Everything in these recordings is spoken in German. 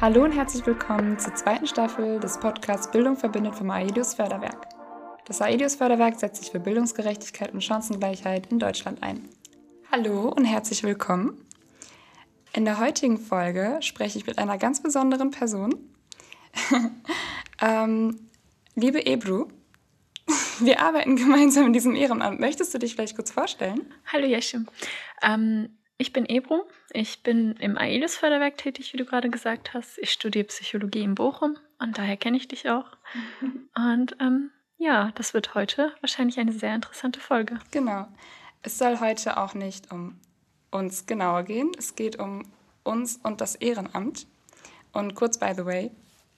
Hallo und herzlich willkommen zur zweiten Staffel des Podcasts Bildung verbindet vom Aedius Förderwerk. Das Aedius Förderwerk setzt sich für Bildungsgerechtigkeit und Chancengleichheit in Deutschland ein. Hallo und herzlich willkommen. In der heutigen Folge spreche ich mit einer ganz besonderen Person. ähm, liebe Ebru, wir arbeiten gemeinsam in diesem Ehrenamt. Möchtest du dich vielleicht kurz vorstellen? Hallo Jeschim. Ähm, ich bin Ebru. Ich bin im AELIS Förderwerk tätig, wie du gerade gesagt hast. Ich studiere Psychologie in Bochum und daher kenne ich dich auch. Und ähm, ja, das wird heute wahrscheinlich eine sehr interessante Folge. Genau. Es soll heute auch nicht um uns genauer gehen. Es geht um uns und das Ehrenamt. Und kurz, by the way,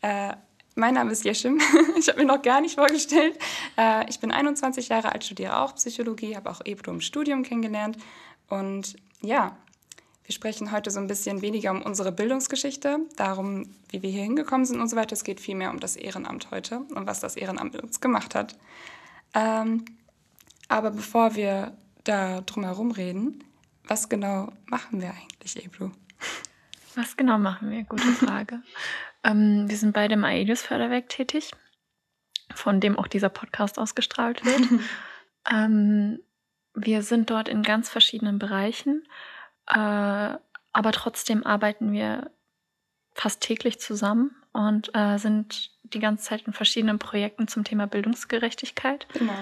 äh, mein Name ist Jeschim. ich habe mir noch gar nicht vorgestellt. Äh, ich bin 21 Jahre alt, studiere auch Psychologie, habe auch Ebro im Studium kennengelernt. Und ja, wir sprechen heute so ein bisschen weniger um unsere Bildungsgeschichte, darum, wie wir hier hingekommen sind und so weiter. Es geht vielmehr um das Ehrenamt heute und was das Ehrenamt uns gemacht hat. Ähm, aber bevor wir da drum herum reden, was genau machen wir eigentlich, Ebru? Was genau machen wir? Gute Frage. ähm, wir sind beide im Aelius Förderwerk tätig, von dem auch dieser Podcast ausgestrahlt wird. ähm, wir sind dort in ganz verschiedenen Bereichen, äh, aber trotzdem arbeiten wir fast täglich zusammen und äh, sind die ganze Zeit in verschiedenen Projekten zum Thema Bildungsgerechtigkeit. Genau.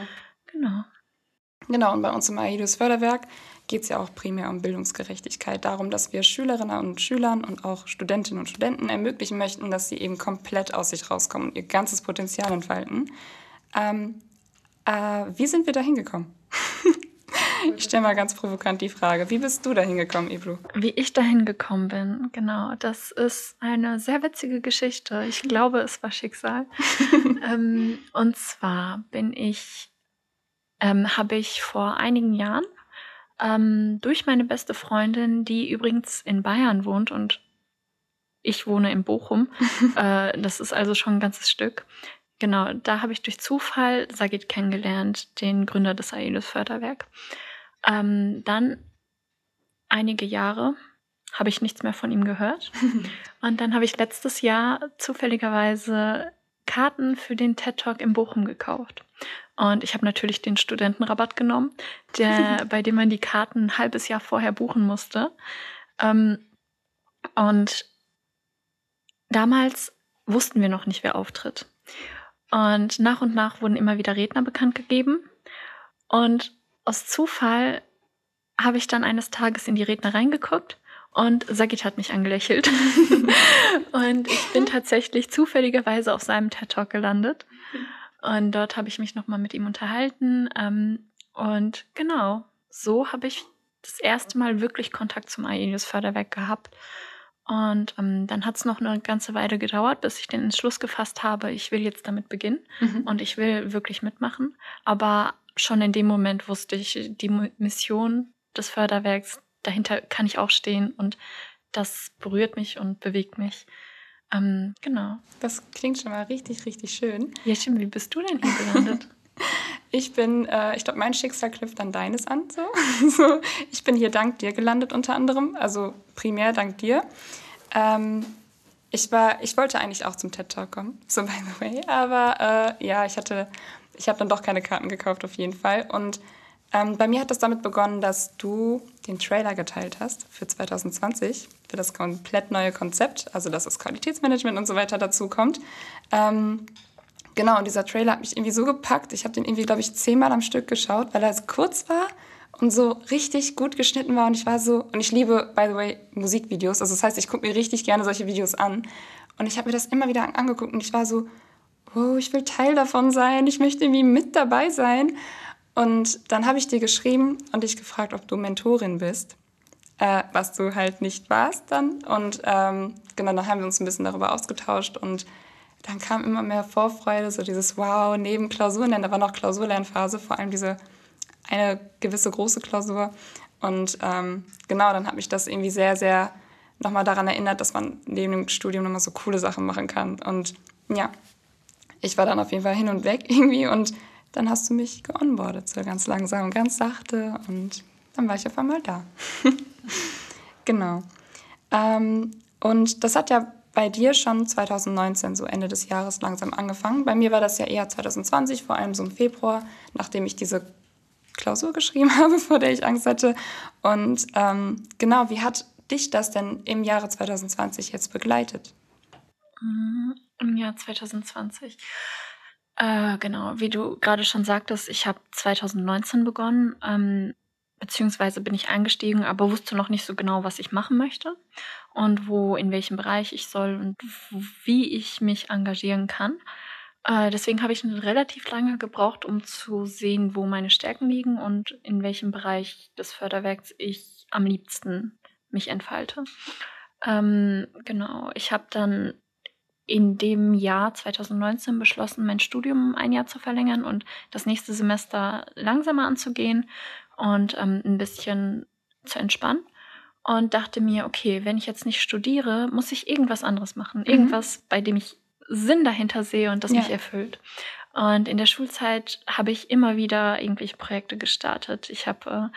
Genau. Genau, und bei uns im AIDUS Förderwerk geht es ja auch primär um Bildungsgerechtigkeit, darum, dass wir Schülerinnen und Schülern und auch Studentinnen und Studenten ermöglichen möchten, dass sie eben komplett aus sich rauskommen und ihr ganzes Potenzial entfalten. Ähm, äh, wie sind wir da hingekommen? ich stelle mal ganz provokant die Frage, wie bist du da hingekommen, Ibru? Wie ich da hingekommen bin, genau, das ist eine sehr witzige Geschichte. Ich glaube, es war Schicksal. ähm, und zwar bin ich, ähm, habe ich vor einigen Jahren ähm, durch meine beste Freundin, die übrigens in Bayern wohnt und ich wohne in Bochum. äh, das ist also schon ein ganzes Stück. Genau, da habe ich durch Zufall Sagit kennengelernt, den Gründer des Aedes Förderwerk. Ähm, dann einige Jahre habe ich nichts mehr von ihm gehört. Und dann habe ich letztes Jahr zufälligerweise Karten für den TED Talk in Bochum gekauft. Und ich habe natürlich den Studentenrabatt genommen, der, bei dem man die Karten ein halbes Jahr vorher buchen musste. Ähm, und damals wussten wir noch nicht, wer auftritt. Und nach und nach wurden immer wieder Redner bekannt gegeben. Und aus Zufall habe ich dann eines Tages in die Redner reingeguckt und Sagit hat mich angelächelt. und ich bin tatsächlich zufälligerweise auf seinem TED Talk gelandet. Und dort habe ich mich nochmal mit ihm unterhalten. Ähm, und genau, so habe ich das erste Mal wirklich Kontakt zum Aelius Förderwerk gehabt. Und ähm, dann hat es noch eine ganze Weile gedauert, bis ich den Entschluss gefasst habe, ich will jetzt damit beginnen mhm. und ich will wirklich mitmachen. Aber schon in dem Moment wusste ich, die Mission des Förderwerks, dahinter kann ich auch stehen und das berührt mich und bewegt mich. Ähm, genau. Das klingt schon mal richtig, richtig schön. Ja, stimmt. Wie bist du denn hier gelandet? ich bin, äh, ich glaube, mein Schicksal knüpft an deines an. So. Ich bin hier dank dir gelandet unter anderem, also primär dank dir. Ähm, ich war, ich wollte eigentlich auch zum TED Talk kommen, so by the way, aber äh, ja, ich hatte, ich habe dann doch keine Karten gekauft auf jeden Fall und ähm, bei mir hat das damit begonnen, dass du den Trailer geteilt hast für 2020, für das komplett neue Konzept, also dass das Qualitätsmanagement und so weiter dazu kommt. Ähm, genau, und dieser Trailer hat mich irgendwie so gepackt. Ich habe den irgendwie, glaube ich, zehnmal am Stück geschaut, weil er so kurz war und so richtig gut geschnitten war. Und ich war so, und ich liebe, by the way, Musikvideos. Also das heißt, ich gucke mir richtig gerne solche Videos an. Und ich habe mir das immer wieder angeguckt und ich war so, wow, ich will Teil davon sein, ich möchte irgendwie mit dabei sein. Und dann habe ich dir geschrieben und dich gefragt, ob du Mentorin bist, äh, was du halt nicht warst dann. Und ähm, genau, dann haben wir uns ein bisschen darüber ausgetauscht und dann kam immer mehr Vorfreude, so dieses Wow, neben Klausuren, da war noch Klausurlernphase, vor allem diese eine gewisse große Klausur. Und ähm, genau, dann hat mich das irgendwie sehr, sehr nochmal daran erinnert, dass man neben dem Studium nochmal so coole Sachen machen kann. Und ja, ich war dann auf jeden Fall hin und weg irgendwie und dann hast du mich geonboardet, so ganz langsam und ganz sachte und dann war ich auf einmal da. genau. Ähm, und das hat ja bei dir schon 2019, so Ende des Jahres langsam angefangen. Bei mir war das ja eher 2020, vor allem so im Februar, nachdem ich diese Klausur geschrieben habe, vor der ich Angst hatte. Und ähm, genau, wie hat dich das denn im Jahre 2020 jetzt begleitet? Im Jahr 2020. Äh, genau, wie du gerade schon sagtest, ich habe 2019 begonnen, ähm, beziehungsweise bin ich eingestiegen, aber wusste noch nicht so genau, was ich machen möchte und wo, in welchem Bereich ich soll und wie ich mich engagieren kann. Äh, deswegen habe ich relativ lange gebraucht, um zu sehen, wo meine Stärken liegen und in welchem Bereich des Förderwerks ich am liebsten mich entfalte. Ähm, genau, ich habe dann in dem Jahr 2019 beschlossen, mein Studium ein Jahr zu verlängern und das nächste Semester langsamer anzugehen und ähm, ein bisschen zu entspannen. Und dachte mir, okay, wenn ich jetzt nicht studiere, muss ich irgendwas anderes machen. Mhm. Irgendwas, bei dem ich Sinn dahinter sehe und das ja. mich erfüllt. Und in der Schulzeit habe ich immer wieder irgendwelche Projekte gestartet. Ich habe äh,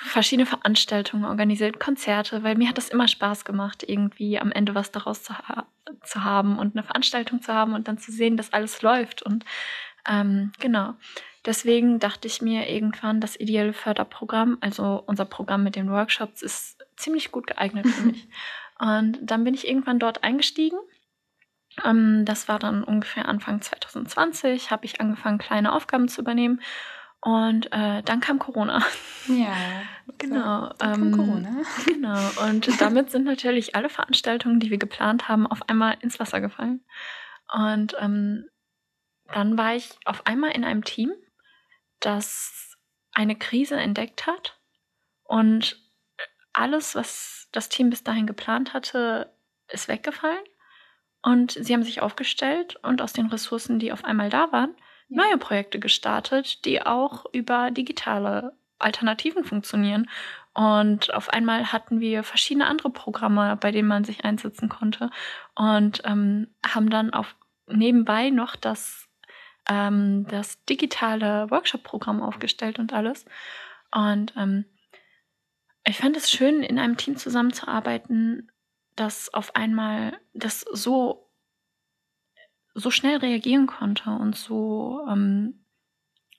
verschiedene Veranstaltungen organisiert, Konzerte, weil mir hat das immer Spaß gemacht, irgendwie am Ende was daraus zu, ha zu haben und eine Veranstaltung zu haben und dann zu sehen, dass alles läuft. Und ähm, genau. Deswegen dachte ich mir irgendwann, das ideelle Förderprogramm, also unser Programm mit den Workshops, ist ziemlich gut geeignet für mich. Und dann bin ich irgendwann dort eingestiegen. Ähm, das war dann ungefähr Anfang 2020, habe ich angefangen, kleine Aufgaben zu übernehmen und äh, dann kam Corona. Ja, genau. Dann ähm, kam Corona. Genau. Und damit sind natürlich alle Veranstaltungen, die wir geplant haben, auf einmal ins Wasser gefallen. Und ähm, dann war ich auf einmal in einem Team, das eine Krise entdeckt hat und alles, was das Team bis dahin geplant hatte, ist weggefallen. Und sie haben sich aufgestellt und aus den Ressourcen, die auf einmal da waren, neue Projekte gestartet, die auch über digitale Alternativen funktionieren. Und auf einmal hatten wir verschiedene andere Programme, bei denen man sich einsetzen konnte. Und ähm, haben dann auf nebenbei noch das, ähm, das digitale Workshop-Programm aufgestellt und alles. Und ähm, ich fand es schön, in einem Team zusammenzuarbeiten, das auf einmal das so so schnell reagieren konnte und so, ähm,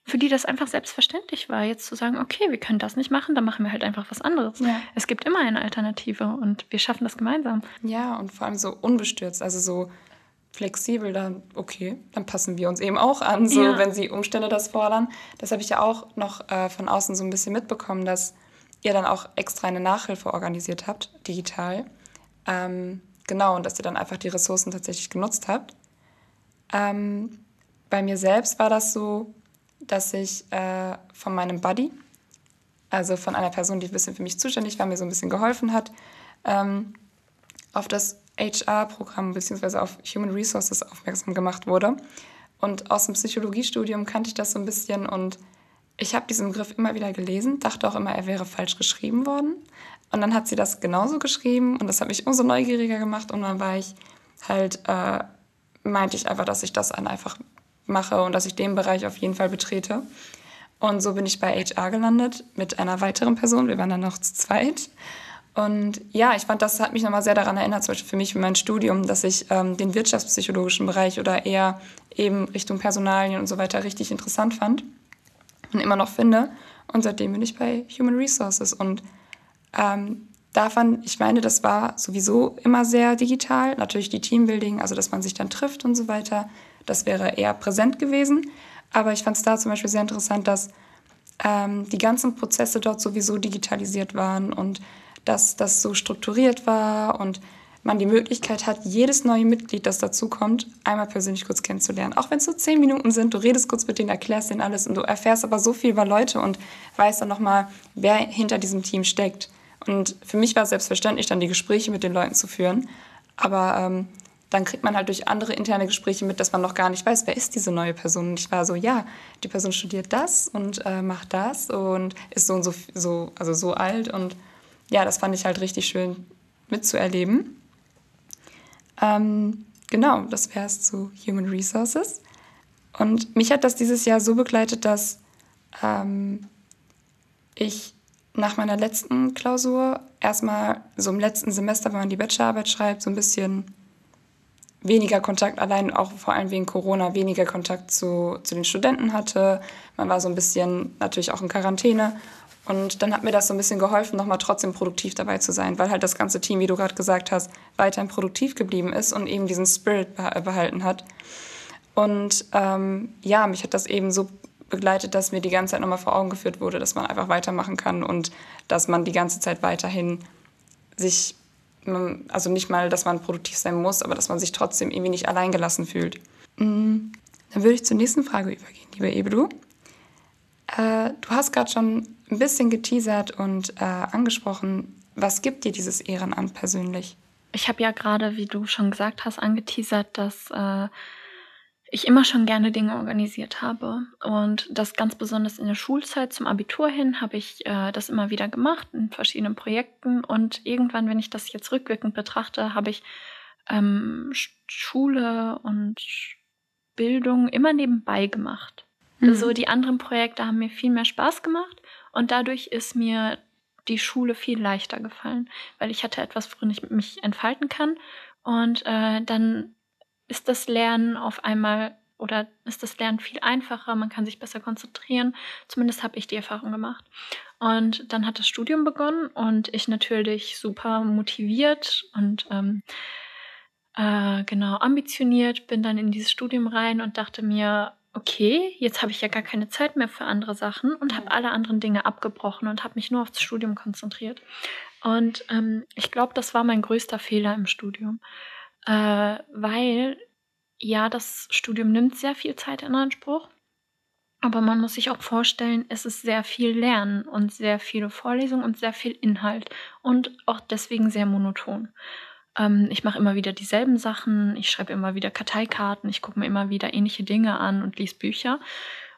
für die das einfach selbstverständlich war, jetzt zu sagen, okay, wir können das nicht machen, dann machen wir halt einfach was anderes. Ja. Es gibt immer eine Alternative und wir schaffen das gemeinsam. Ja, und vor allem so unbestürzt, also so flexibel, dann okay, dann passen wir uns eben auch an, so ja. wenn sie Umstände das fordern. Das habe ich ja auch noch äh, von außen so ein bisschen mitbekommen, dass ihr dann auch extra eine Nachhilfe organisiert habt, digital. Ähm, genau, und dass ihr dann einfach die Ressourcen tatsächlich genutzt habt. Ähm, bei mir selbst war das so, dass ich äh, von meinem Buddy, also von einer Person, die ein bisschen für mich zuständig war, mir so ein bisschen geholfen hat, ähm, auf das HR-Programm bzw. auf Human Resources aufmerksam gemacht wurde. Und aus dem Psychologiestudium kannte ich das so ein bisschen und ich habe diesen Begriff immer wieder gelesen, dachte auch immer, er wäre falsch geschrieben worden. Und dann hat sie das genauso geschrieben und das hat mich umso neugieriger gemacht und dann war ich halt äh, meinte ich einfach, dass ich das dann einfach mache und dass ich den Bereich auf jeden Fall betrete. Und so bin ich bei HR gelandet mit einer weiteren Person. Wir waren dann noch zu zweit. Und ja, ich fand, das hat mich nochmal sehr daran erinnert, zum Beispiel für mich, für mein Studium, dass ich ähm, den wirtschaftspsychologischen Bereich oder eher eben Richtung Personalien und so weiter richtig interessant fand und immer noch finde. Und seitdem bin ich bei Human Resources. Und ähm, davon, ich meine, das war sowieso immer sehr digital. Natürlich die Teambuilding, also dass man sich dann trifft und so weiter, das wäre eher präsent gewesen. Aber ich fand es da zum Beispiel sehr interessant, dass ähm, die ganzen Prozesse dort sowieso digitalisiert waren und dass das so strukturiert war und man die Möglichkeit hat, jedes neue Mitglied, das dazukommt, einmal persönlich kurz kennenzulernen. Auch wenn es so zehn Minuten sind, du redest kurz mit denen, erklärst denen alles und du erfährst aber so viel über Leute und weißt dann nochmal, wer hinter diesem Team steckt. Und für mich war es selbstverständlich, dann die Gespräche mit den Leuten zu führen. Aber ähm, dann kriegt man halt durch andere interne Gespräche mit, dass man noch gar nicht weiß, wer ist diese neue Person. Und ich war so, ja, die Person studiert das und äh, macht das und ist so und so, so, also so alt. Und ja, das fand ich halt richtig schön mitzuerleben. Ähm, genau, das wäre es zu Human Resources. Und mich hat das dieses Jahr so begleitet, dass ähm, ich nach meiner letzten Klausur erstmal so im letzten Semester, wenn man die Bachelorarbeit schreibt, so ein bisschen weniger Kontakt, allein auch vor allem wegen Corona, weniger Kontakt zu, zu den Studenten hatte. Man war so ein bisschen natürlich auch in Quarantäne. Und dann hat mir das so ein bisschen geholfen, nochmal trotzdem produktiv dabei zu sein, weil halt das ganze Team, wie du gerade gesagt hast, weiterhin produktiv geblieben ist und eben diesen Spirit behalten hat. Und ähm, ja, mich hat das eben so begleitet, dass mir die ganze Zeit nochmal vor Augen geführt wurde, dass man einfach weitermachen kann und dass man die ganze Zeit weiterhin sich, also nicht mal, dass man produktiv sein muss, aber dass man sich trotzdem irgendwie nicht alleingelassen fühlt. Mhm. Dann würde ich zur nächsten Frage übergehen, liebe Ebedu. Äh, du hast gerade schon ein bisschen geteasert und äh, angesprochen, was gibt dir dieses Ehrenamt persönlich? Ich habe ja gerade, wie du schon gesagt hast, angeteasert, dass äh, ich immer schon gerne Dinge organisiert habe. Und das ganz besonders in der Schulzeit zum Abitur hin habe ich äh, das immer wieder gemacht in verschiedenen Projekten. Und irgendwann, wenn ich das jetzt rückwirkend betrachte, habe ich ähm, Schule und Bildung immer nebenbei gemacht. Mhm. Also die anderen Projekte haben mir viel mehr Spaß gemacht und dadurch ist mir die Schule viel leichter gefallen, weil ich hatte etwas, worin ich mich entfalten kann. Und äh, dann ist das Lernen auf einmal oder ist das Lernen viel einfacher, man kann sich besser konzentrieren. Zumindest habe ich die Erfahrung gemacht. Und dann hat das Studium begonnen und ich natürlich super motiviert und ähm, äh, genau ambitioniert bin dann in dieses Studium rein und dachte mir, okay, jetzt habe ich ja gar keine Zeit mehr für andere Sachen und habe alle anderen Dinge abgebrochen und habe mich nur aufs Studium konzentriert. Und ähm, ich glaube, das war mein größter Fehler im Studium, äh, weil ja, das Studium nimmt sehr viel Zeit in Anspruch. Aber man muss sich auch vorstellen, es ist sehr viel Lernen und sehr viele Vorlesungen und sehr viel Inhalt und auch deswegen sehr monoton. Ähm, ich mache immer wieder dieselben Sachen, ich schreibe immer wieder Karteikarten, ich gucke mir immer wieder ähnliche Dinge an und lese Bücher.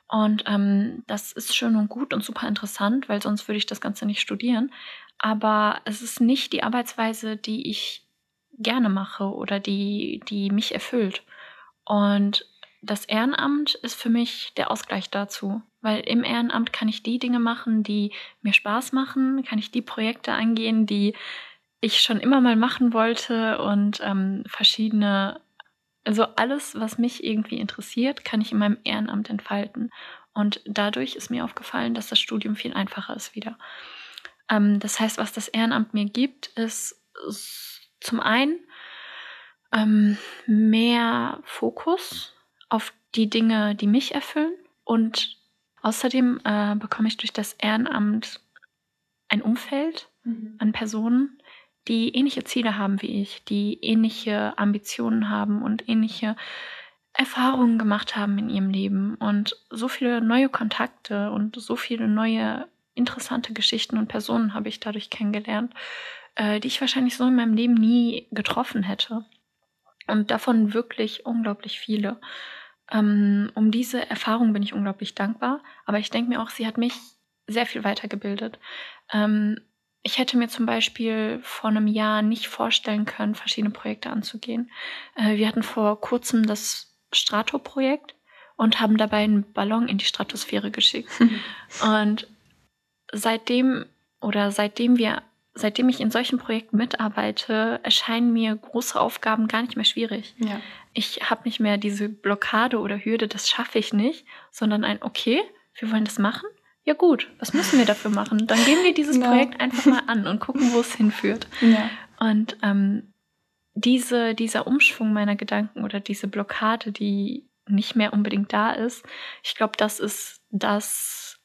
Und ähm, das ist schön und gut und super interessant, weil sonst würde ich das Ganze nicht studieren. Aber es ist nicht die Arbeitsweise, die ich gerne mache oder die, die mich erfüllt. Und das Ehrenamt ist für mich der Ausgleich dazu, weil im Ehrenamt kann ich die Dinge machen, die mir Spaß machen, kann ich die Projekte angehen, die ich schon immer mal machen wollte und ähm, verschiedene, also alles, was mich irgendwie interessiert, kann ich in meinem Ehrenamt entfalten. Und dadurch ist mir aufgefallen, dass das Studium viel einfacher ist wieder. Ähm, das heißt, was das Ehrenamt mir gibt, ist zum einen ähm, mehr Fokus auf die Dinge, die mich erfüllen und außerdem äh, bekomme ich durch das Ehrenamt ein Umfeld mhm. an Personen, die ähnliche Ziele haben wie ich, die ähnliche Ambitionen haben und ähnliche Erfahrungen gemacht haben in ihrem Leben und so viele neue Kontakte und so viele neue interessante Geschichten und Personen habe ich dadurch kennengelernt, äh, die ich wahrscheinlich so in meinem Leben nie getroffen hätte. Und davon wirklich unglaublich viele. Ähm, um diese Erfahrung bin ich unglaublich dankbar. Aber ich denke mir auch, sie hat mich sehr viel weitergebildet. Ähm, ich hätte mir zum Beispiel vor einem Jahr nicht vorstellen können, verschiedene Projekte anzugehen. Äh, wir hatten vor kurzem das Strato-Projekt und haben dabei einen Ballon in die Stratosphäre geschickt. und seitdem oder seitdem wir, seitdem ich in solchen Projekten mitarbeite, erscheinen mir große Aufgaben gar nicht mehr schwierig. Ja. Ich habe nicht mehr diese Blockade oder Hürde, das schaffe ich nicht, sondern ein Okay, wir wollen das machen ja gut, was müssen wir dafür machen? Dann gehen wir dieses genau. Projekt einfach mal an und gucken, wo es hinführt. Ja. Und ähm, diese, dieser Umschwung meiner Gedanken oder diese Blockade, die nicht mehr unbedingt da ist, ich glaube, das ist das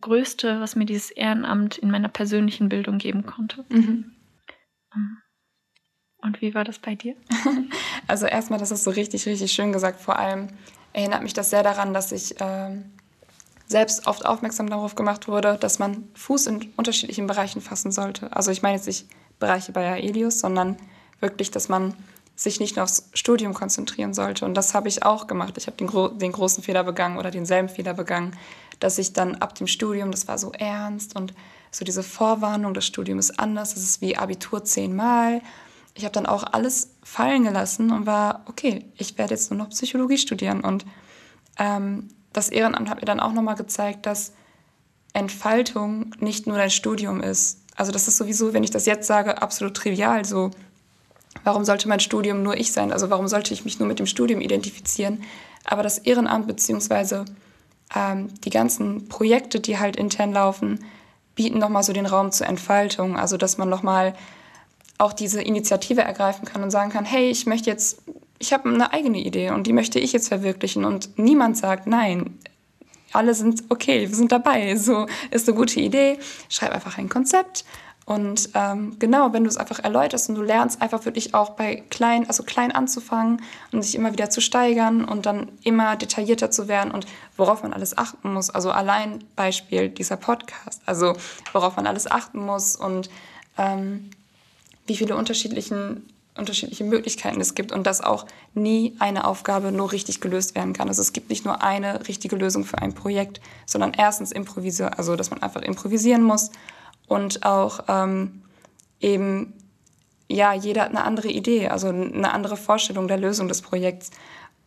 Größte, was mir dieses Ehrenamt in meiner persönlichen Bildung geben konnte. Mhm. Ähm, und wie war das bei dir? Also erstmal, das ist so richtig, richtig schön gesagt. Vor allem erinnert mich das sehr daran, dass ich ähm, selbst oft aufmerksam darauf gemacht wurde, dass man Fuß in unterschiedlichen Bereichen fassen sollte. Also ich meine jetzt nicht Bereiche bei Aelius, sondern wirklich, dass man sich nicht nur aufs Studium konzentrieren sollte. Und das habe ich auch gemacht. Ich habe den, gro den großen Fehler begangen oder denselben Fehler begangen, dass ich dann ab dem Studium, das war so ernst und so diese Vorwarnung, das Studium ist anders, das ist wie Abitur zehnmal. Ich habe dann auch alles fallen gelassen und war, okay, ich werde jetzt nur noch Psychologie studieren. Und ähm, das Ehrenamt hat mir dann auch nochmal gezeigt, dass Entfaltung nicht nur dein Studium ist. Also das ist sowieso, wenn ich das jetzt sage, absolut trivial so, warum sollte mein Studium nur ich sein? Also warum sollte ich mich nur mit dem Studium identifizieren? Aber das Ehrenamt beziehungsweise ähm, die ganzen Projekte, die halt intern laufen, bieten nochmal so den Raum zur Entfaltung. Also dass man nochmal auch diese Initiative ergreifen kann und sagen kann, hey, ich möchte jetzt, ich habe eine eigene Idee und die möchte ich jetzt verwirklichen. Und niemand sagt, nein, alle sind okay, wir sind dabei. So ist eine gute Idee. Schreib einfach ein Konzept und ähm, genau, wenn du es einfach erläuterst und du lernst einfach wirklich auch bei klein, also klein anzufangen und sich immer wieder zu steigern und dann immer detaillierter zu werden und worauf man alles achten muss. Also allein Beispiel dieser Podcast, also worauf man alles achten muss und ähm, wie viele unterschiedlichen, unterschiedliche Möglichkeiten es gibt und dass auch nie eine Aufgabe nur richtig gelöst werden kann. Also es gibt nicht nur eine richtige Lösung für ein Projekt, sondern erstens improvisieren, also dass man einfach improvisieren muss und auch ähm, eben, ja, jeder hat eine andere Idee, also eine andere Vorstellung der Lösung des Projekts.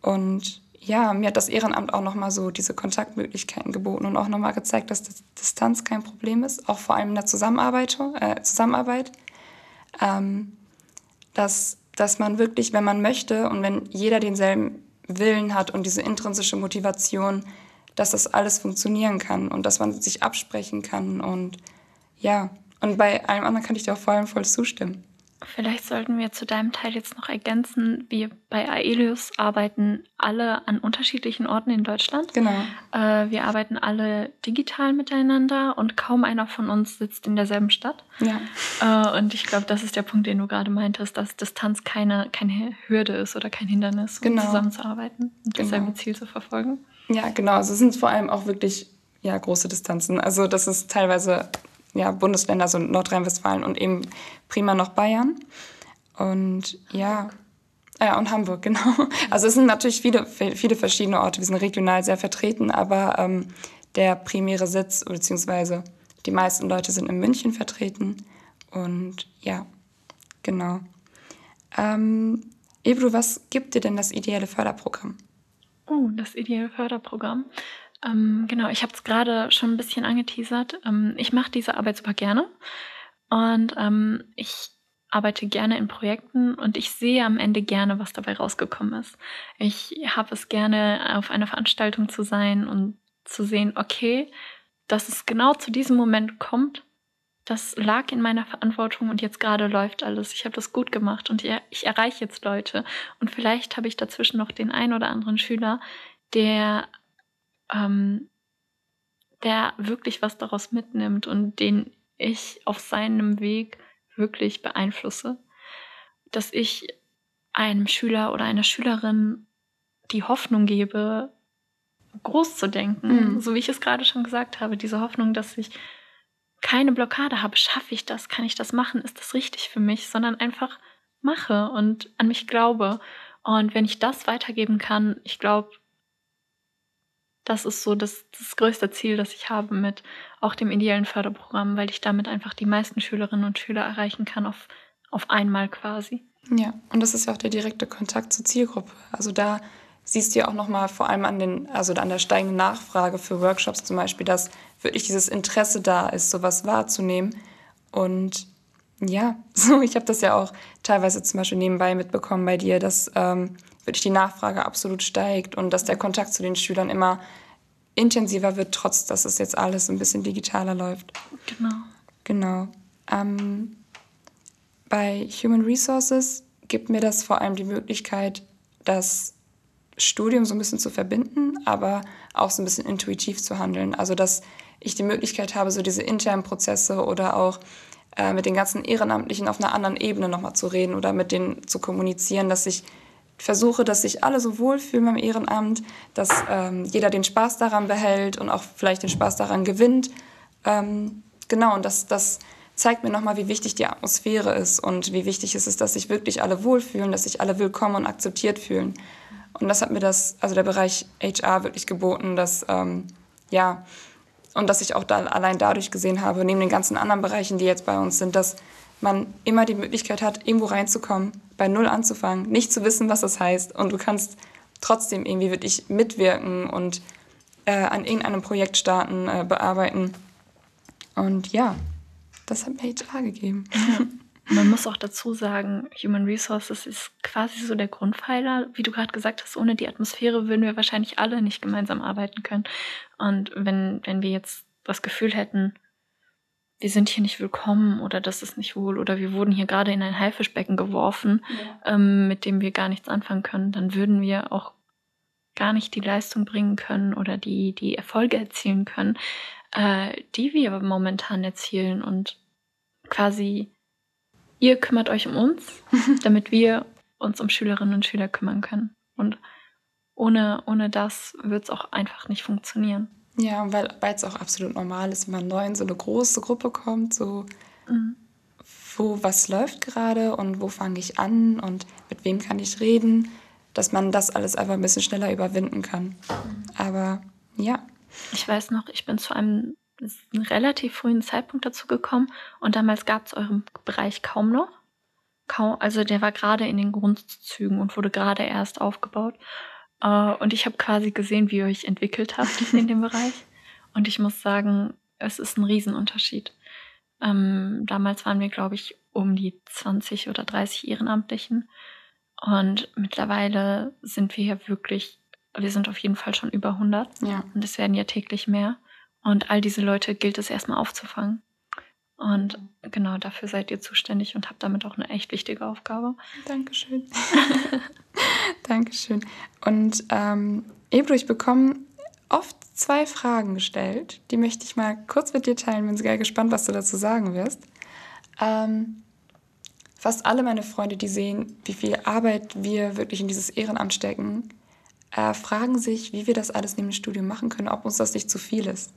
Und ja, mir hat das Ehrenamt auch nochmal so diese Kontaktmöglichkeiten geboten und auch nochmal gezeigt, dass das Distanz kein Problem ist, auch vor allem in der Zusammenarbeit. Äh, Zusammenarbeit ähm, dass, dass man wirklich, wenn man möchte und wenn jeder denselben Willen hat und diese intrinsische Motivation, dass das alles funktionieren kann und dass man sich absprechen kann und ja, und bei allem anderen kann ich dir auch vor allem voll zustimmen. Vielleicht sollten wir zu deinem Teil jetzt noch ergänzen, wir bei Aelius arbeiten alle an unterschiedlichen Orten in Deutschland. Genau. Äh, wir arbeiten alle digital miteinander und kaum einer von uns sitzt in derselben Stadt. Ja. Äh, und ich glaube, das ist der Punkt, den du gerade meintest, dass Distanz keine, keine Hürde ist oder kein Hindernis, um genau. zusammenzuarbeiten und genau. dasselbe Ziel zu verfolgen. Ja, genau. Also es sind vor allem auch wirklich ja, große Distanzen. Also das ist teilweise ja, Bundesländer, so Nordrhein-Westfalen und eben prima noch Bayern. Und ja, ja, und Hamburg, genau. Also es sind natürlich viele, viele verschiedene Orte, wir sind regional sehr vertreten, aber ähm, der primäre Sitz, beziehungsweise die meisten Leute sind in München vertreten. Und ja, genau. Ähm, Ebru, was gibt dir denn das ideelle Förderprogramm? Oh, das ideelle Förderprogramm. Ähm, genau, ich habe es gerade schon ein bisschen angeteasert. Ähm, ich mache diese Arbeit super gerne und ähm, ich arbeite gerne in Projekten und ich sehe am Ende gerne, was dabei rausgekommen ist. Ich habe es gerne, auf einer Veranstaltung zu sein und zu sehen, okay, dass es genau zu diesem Moment kommt, das lag in meiner Verantwortung und jetzt gerade läuft alles. Ich habe das gut gemacht und ich erreiche jetzt Leute. Und vielleicht habe ich dazwischen noch den einen oder anderen Schüler, der ähm, der wirklich was daraus mitnimmt und den ich auf seinem Weg wirklich beeinflusse. Dass ich einem Schüler oder einer Schülerin die Hoffnung gebe, groß zu denken, mhm. so wie ich es gerade schon gesagt habe, diese Hoffnung, dass ich keine Blockade habe, schaffe ich das, kann ich das machen, ist das richtig für mich, sondern einfach mache und an mich glaube. Und wenn ich das weitergeben kann, ich glaube, das ist so das, das größte Ziel, das ich habe mit auch dem ideellen Förderprogramm, weil ich damit einfach die meisten Schülerinnen und Schüler erreichen kann auf, auf einmal quasi. Ja, und das ist ja auch der direkte Kontakt zur Zielgruppe. Also da siehst du ja auch nochmal vor allem an, den, also an der steigenden Nachfrage für Workshops zum Beispiel, dass wirklich dieses Interesse da ist, sowas wahrzunehmen. Und ja, so, ich habe das ja auch teilweise zum Beispiel nebenbei mitbekommen bei dir, dass ähm, wirklich die Nachfrage absolut steigt und dass der Kontakt zu den Schülern immer intensiver wird, trotz dass es jetzt alles ein bisschen digitaler läuft. Genau. Genau. Ähm, bei Human Resources gibt mir das vor allem die Möglichkeit, das Studium so ein bisschen zu verbinden, aber auch so ein bisschen intuitiv zu handeln. Also dass ich die Möglichkeit habe, so diese internen Prozesse oder auch äh, mit den ganzen Ehrenamtlichen auf einer anderen Ebene nochmal zu reden oder mit denen zu kommunizieren, dass ich versuche, dass sich alle so wohlfühlen beim Ehrenamt, dass ähm, jeder den Spaß daran behält und auch vielleicht den Spaß daran gewinnt. Ähm, genau, und das, das zeigt mir nochmal, wie wichtig die Atmosphäre ist und wie wichtig es ist, dass sich wirklich alle wohlfühlen, dass sich alle willkommen und akzeptiert fühlen. Und das hat mir das, also der Bereich HR wirklich geboten, dass, ähm, ja, und dass ich auch da allein dadurch gesehen habe, neben den ganzen anderen Bereichen, die jetzt bei uns sind, dass man immer die Möglichkeit hat, irgendwo reinzukommen, bei Null anzufangen, nicht zu wissen, was das heißt. Und du kannst trotzdem irgendwie wirklich mitwirken und äh, an irgendeinem Projekt starten, äh, bearbeiten. Und ja, das hat mir HR gegeben. Ja. man muss auch dazu sagen, Human Resources ist quasi so der Grundpfeiler. Wie du gerade gesagt hast, ohne die Atmosphäre würden wir wahrscheinlich alle nicht gemeinsam arbeiten können. Und wenn, wenn wir jetzt das Gefühl hätten, wir sind hier nicht willkommen oder das ist nicht wohl oder wir wurden hier gerade in ein Haifischbecken geworfen, ja. ähm, mit dem wir gar nichts anfangen können, dann würden wir auch gar nicht die Leistung bringen können oder die, die Erfolge erzielen können, äh, die wir momentan erzielen. Und quasi, ihr kümmert euch um uns, damit wir uns um Schülerinnen und Schüler kümmern können. Und ohne, ohne das wird es auch einfach nicht funktionieren. Ja, weil es auch absolut normal ist, wenn man neu in so eine große Gruppe kommt, so mhm. wo was läuft gerade und wo fange ich an und mit wem kann ich reden, dass man das alles einfach ein bisschen schneller überwinden kann. Mhm. Aber ja. Ich weiß noch, ich bin zu einem relativ frühen Zeitpunkt dazu gekommen und damals gab es euren Bereich kaum noch. Kaum, also der war gerade in den Grundzügen und wurde gerade erst aufgebaut. Uh, und ich habe quasi gesehen, wie ihr euch entwickelt habt in dem Bereich. Und ich muss sagen, es ist ein Riesenunterschied. Ähm, damals waren wir, glaube ich, um die 20 oder 30 Ehrenamtlichen. Und mittlerweile sind wir ja wirklich, wir sind auf jeden Fall schon über 100. Ja. Und es werden ja täglich mehr. Und all diese Leute gilt es erstmal aufzufangen. Und genau dafür seid ihr zuständig und habt damit auch eine echt wichtige Aufgabe. Dankeschön. Dankeschön. Und ähm, Ebro, ich bekomme oft zwei Fragen gestellt. Die möchte ich mal kurz mit dir teilen. Bin sehr gespannt, was du dazu sagen wirst. Ähm, fast alle meine Freunde, die sehen, wie viel Arbeit wir wirklich in dieses Ehrenamt stecken, äh, fragen sich, wie wir das alles neben dem Studium machen können, ob uns das nicht zu viel ist.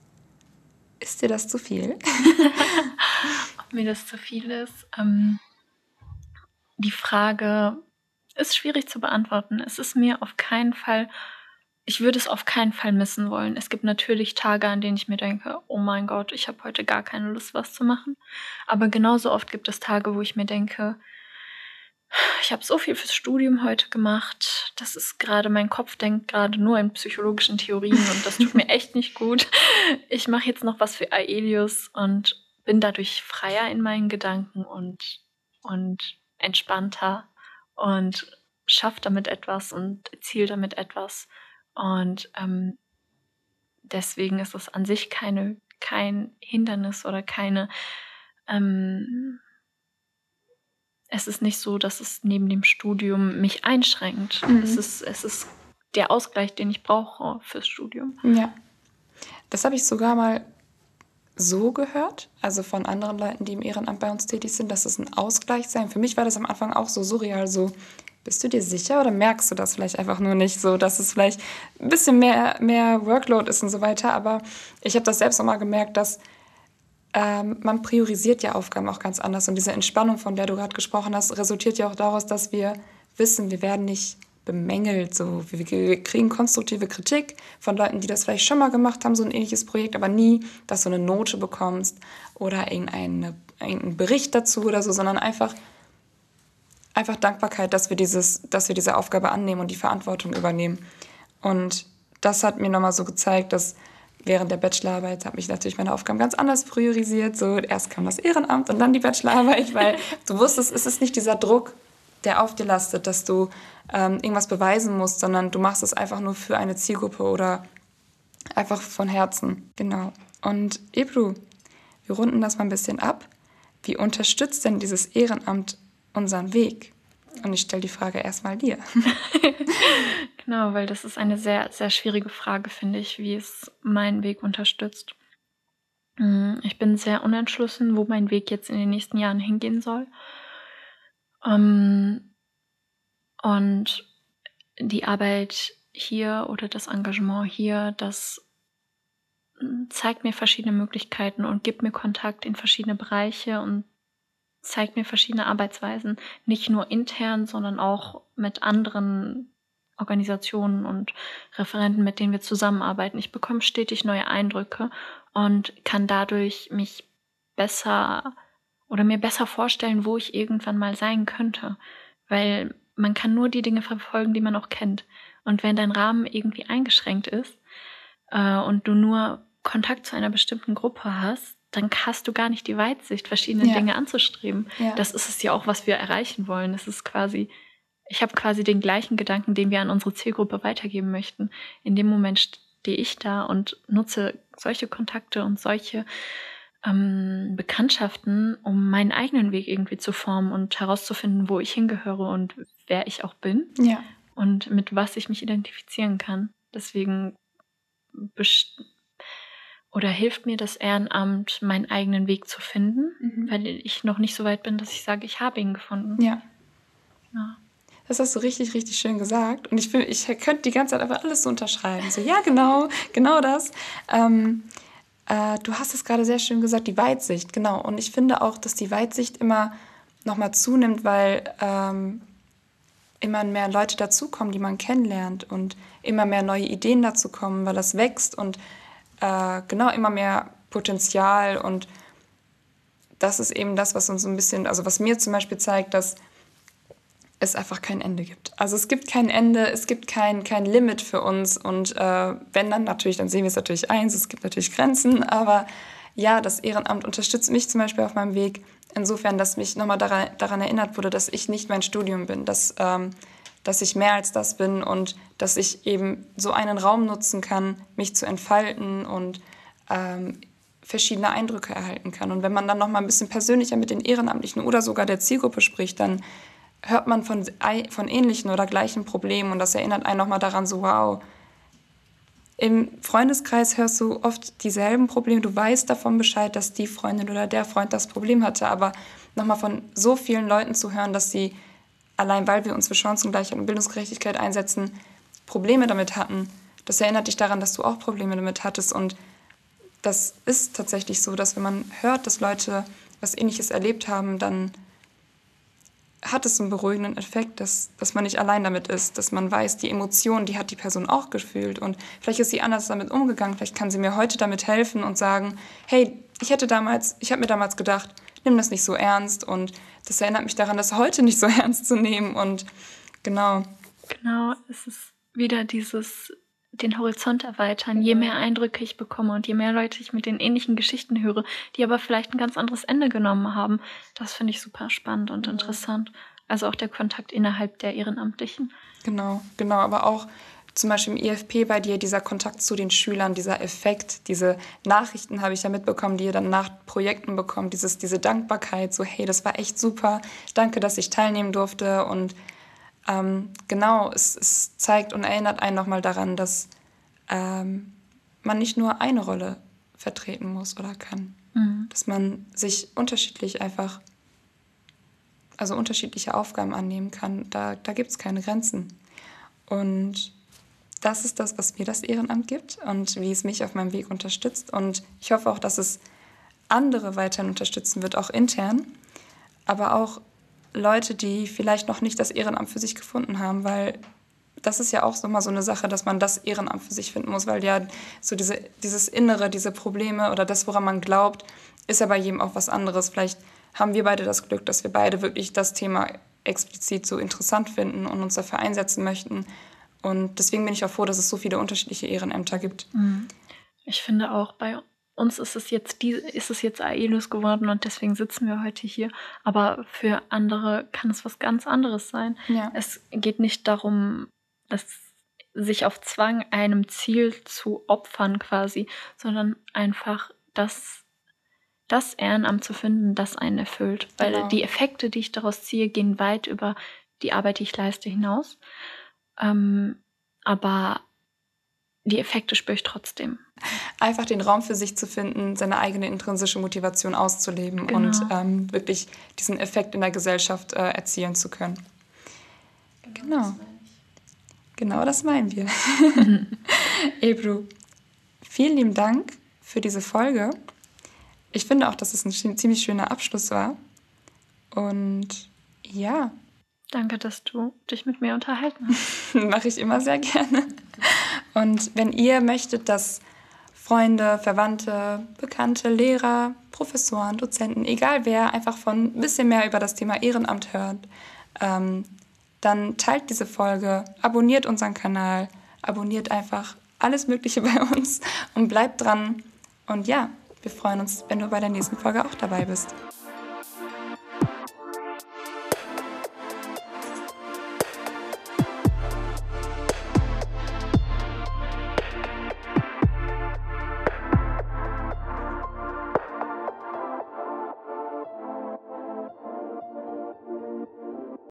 Ist dir das zu viel? ob mir das zu viel ist? Ähm, die Frage ist schwierig zu beantworten. Es ist mir auf keinen Fall, ich würde es auf keinen Fall missen wollen. Es gibt natürlich Tage, an denen ich mir denke, oh mein Gott, ich habe heute gar keine Lust, was zu machen. Aber genauso oft gibt es Tage, wo ich mir denke, ich habe so viel fürs Studium heute gemacht. Das ist gerade, mein Kopf denkt gerade nur in psychologischen Theorien und das tut mir echt nicht gut. Ich mache jetzt noch was für Aelius und bin dadurch freier in meinen Gedanken und, und entspannter und schafft damit etwas und zielt damit etwas. Und ähm, deswegen ist es an sich keine, kein Hindernis oder keine. Ähm, es ist nicht so, dass es neben dem Studium mich einschränkt. Mhm. Es, ist, es ist der Ausgleich, den ich brauche fürs Studium. Ja. Das habe ich sogar mal so gehört, also von anderen Leuten, die im Ehrenamt bei uns tätig sind, dass es ein Ausgleich sein. Für mich war das am Anfang auch so surreal, so bist du dir sicher oder merkst du das vielleicht einfach nur nicht so, dass es vielleicht ein bisschen mehr, mehr Workload ist und so weiter. Aber ich habe das selbst nochmal gemerkt, dass ähm, man priorisiert ja Aufgaben auch ganz anders. Und diese Entspannung, von der du gerade gesprochen hast, resultiert ja auch daraus, dass wir wissen, wir werden nicht bemängelt. So, wir kriegen konstruktive Kritik von Leuten, die das vielleicht schon mal gemacht haben, so ein ähnliches Projekt, aber nie, dass du eine Note bekommst oder irgendeinen Bericht dazu oder so, sondern einfach, einfach Dankbarkeit, dass wir, dieses, dass wir diese Aufgabe annehmen und die Verantwortung übernehmen. Und das hat mir nochmal so gezeigt, dass während der Bachelorarbeit habe ich natürlich meine Aufgaben ganz anders priorisiert. So erst kam das Ehrenamt und dann die Bachelorarbeit, weil du wusstest, es ist nicht dieser Druck, der auf dir lastet, dass du ähm, irgendwas beweisen musst, sondern du machst es einfach nur für eine Zielgruppe oder einfach von Herzen. Genau. Und Ebru, wir runden das mal ein bisschen ab. Wie unterstützt denn dieses Ehrenamt unseren Weg? Und ich stelle die Frage erstmal dir. genau, weil das ist eine sehr, sehr schwierige Frage, finde ich, wie es meinen Weg unterstützt. Mm, ich bin sehr unentschlossen, wo mein Weg jetzt in den nächsten Jahren hingehen soll. Ähm, und die Arbeit hier oder das Engagement hier, das zeigt mir verschiedene Möglichkeiten und gibt mir Kontakt in verschiedene Bereiche und zeigt mir verschiedene Arbeitsweisen, nicht nur intern, sondern auch mit anderen Organisationen und Referenten, mit denen wir zusammenarbeiten. Ich bekomme stetig neue Eindrücke und kann dadurch mich besser oder mir besser vorstellen, wo ich irgendwann mal sein könnte. Weil man kann nur die Dinge verfolgen, die man auch kennt. Und wenn dein Rahmen irgendwie eingeschränkt ist äh, und du nur Kontakt zu einer bestimmten Gruppe hast, dann hast du gar nicht die Weitsicht, verschiedene ja. Dinge anzustreben. Ja. Das ist es ja auch, was wir erreichen wollen. Es ist quasi, ich habe quasi den gleichen Gedanken, den wir an unsere Zielgruppe weitergeben möchten. In dem Moment stehe ich da und nutze solche Kontakte und solche ähm, Bekanntschaften, um meinen eigenen Weg irgendwie zu formen und herauszufinden, wo ich hingehöre und wer ich auch bin. Ja. Und mit was ich mich identifizieren kann. Deswegen oder hilft mir das Ehrenamt, meinen eigenen Weg zu finden, mhm. weil ich noch nicht so weit bin, dass ich sage, ich habe ihn gefunden. Ja. ja. Das hast du richtig, richtig schön gesagt. Und ich, find, ich könnte die ganze Zeit einfach alles so unterschreiben. So, ja, genau, genau das. Ähm, äh, du hast es gerade sehr schön gesagt, die Weitsicht, genau. Und ich finde auch, dass die Weitsicht immer nochmal zunimmt, weil ähm, immer mehr Leute dazukommen, die man kennenlernt und immer mehr neue Ideen dazu kommen, weil das wächst und äh, genau immer mehr Potenzial und das ist eben das, was uns ein bisschen, also was mir zum Beispiel zeigt, dass es einfach kein Ende gibt. Also es gibt kein Ende, es gibt kein, kein Limit für uns und äh, wenn dann natürlich, dann sehen wir es natürlich eins, es gibt natürlich Grenzen, aber ja, das Ehrenamt unterstützt mich zum Beispiel auf meinem Weg insofern, dass mich nochmal daran, daran erinnert wurde, dass ich nicht mein Studium bin, dass ähm, dass ich mehr als das bin und dass ich eben so einen Raum nutzen kann, mich zu entfalten und ähm, verschiedene Eindrücke erhalten kann. Und wenn man dann noch mal ein bisschen persönlicher mit den Ehrenamtlichen oder sogar der Zielgruppe spricht, dann hört man von, von ähnlichen oder gleichen Problemen und das erinnert einen noch mal daran, so wow, im Freundeskreis hörst du oft dieselben Probleme. Du weißt davon Bescheid, dass die Freundin oder der Freund das Problem hatte, aber nochmal von so vielen Leuten zu hören, dass sie allein weil wir uns für Chancengleichheit und Bildungsgerechtigkeit einsetzen, Probleme damit hatten. Das erinnert dich daran, dass du auch Probleme damit hattest. Und das ist tatsächlich so, dass wenn man hört, dass Leute was Ähnliches erlebt haben, dann hat es einen beruhigenden Effekt, dass, dass man nicht allein damit ist, dass man weiß, die Emotionen, die hat die Person auch gefühlt und vielleicht ist sie anders damit umgegangen, vielleicht kann sie mir heute damit helfen und sagen, hey, ich hätte damals, ich habe mir damals gedacht, nimm das nicht so ernst und das erinnert mich daran, das heute nicht so ernst zu nehmen und genau. Genau, es ist wieder dieses den Horizont erweitern, je mehr Eindrücke ich bekomme und je mehr Leute ich mit den ähnlichen Geschichten höre, die aber vielleicht ein ganz anderes Ende genommen haben, das finde ich super spannend und interessant. Also auch der Kontakt innerhalb der Ehrenamtlichen. Genau, genau, aber auch zum Beispiel im IFP bei dir, dieser Kontakt zu den Schülern, dieser Effekt, diese Nachrichten habe ich ja mitbekommen, die ihr dann nach Projekten bekommt, dieses, diese Dankbarkeit, so hey, das war echt super, danke, dass ich teilnehmen durfte und ähm, genau, es, es, zeigt und erinnert einen nochmal daran, dass ähm, man nicht nur eine Rolle vertreten muss oder kann, mhm. dass man sich unterschiedlich einfach, also unterschiedliche Aufgaben annehmen kann, da, da gibt es keine Grenzen. Und das ist das, was mir das Ehrenamt gibt und wie es mich auf meinem Weg unterstützt. Und ich hoffe auch, dass es andere weiterhin unterstützen wird, auch intern, aber auch Leute, die vielleicht noch nicht das Ehrenamt für sich gefunden haben, weil das ist ja auch so mal so eine Sache, dass man das Ehrenamt für sich finden muss, weil ja so diese, dieses Innere, diese Probleme oder das, woran man glaubt, ist ja bei jedem auch was anderes. Vielleicht haben wir beide das Glück, dass wir beide wirklich das Thema explizit so interessant finden und uns dafür einsetzen möchten. Und deswegen bin ich auch froh, dass es so viele unterschiedliche Ehrenämter gibt. Mhm. Ich finde auch, bei uns ist es jetzt die, ist es jetzt AELUS geworden und deswegen sitzen wir heute hier. Aber für andere kann es was ganz anderes sein. Ja. Es geht nicht darum, dass sich auf Zwang einem Ziel zu opfern quasi, sondern einfach das, das Ehrenamt zu finden, das einen erfüllt. Weil genau. die Effekte, die ich daraus ziehe, gehen weit über die Arbeit, die ich leiste, hinaus. Ähm, aber die Effekte spüre ich trotzdem. Einfach den Raum für sich zu finden, seine eigene intrinsische Motivation auszuleben genau. und ähm, wirklich diesen Effekt in der Gesellschaft äh, erzielen zu können. Genau. Genau das, genau das meinen wir. Ebru, vielen lieben Dank für diese Folge. Ich finde auch, dass es ein ziemlich schöner Abschluss war. Und ja, Danke, dass du dich mit mir unterhalten hast. Mache ich immer sehr gerne. Und wenn ihr möchtet, dass Freunde, Verwandte, Bekannte, Lehrer, Professoren, Dozenten, egal wer, einfach von ein bisschen mehr über das Thema Ehrenamt hört, ähm, dann teilt diese Folge, abonniert unseren Kanal, abonniert einfach alles Mögliche bei uns und bleibt dran. Und ja, wir freuen uns, wenn du bei der nächsten Folge auch dabei bist.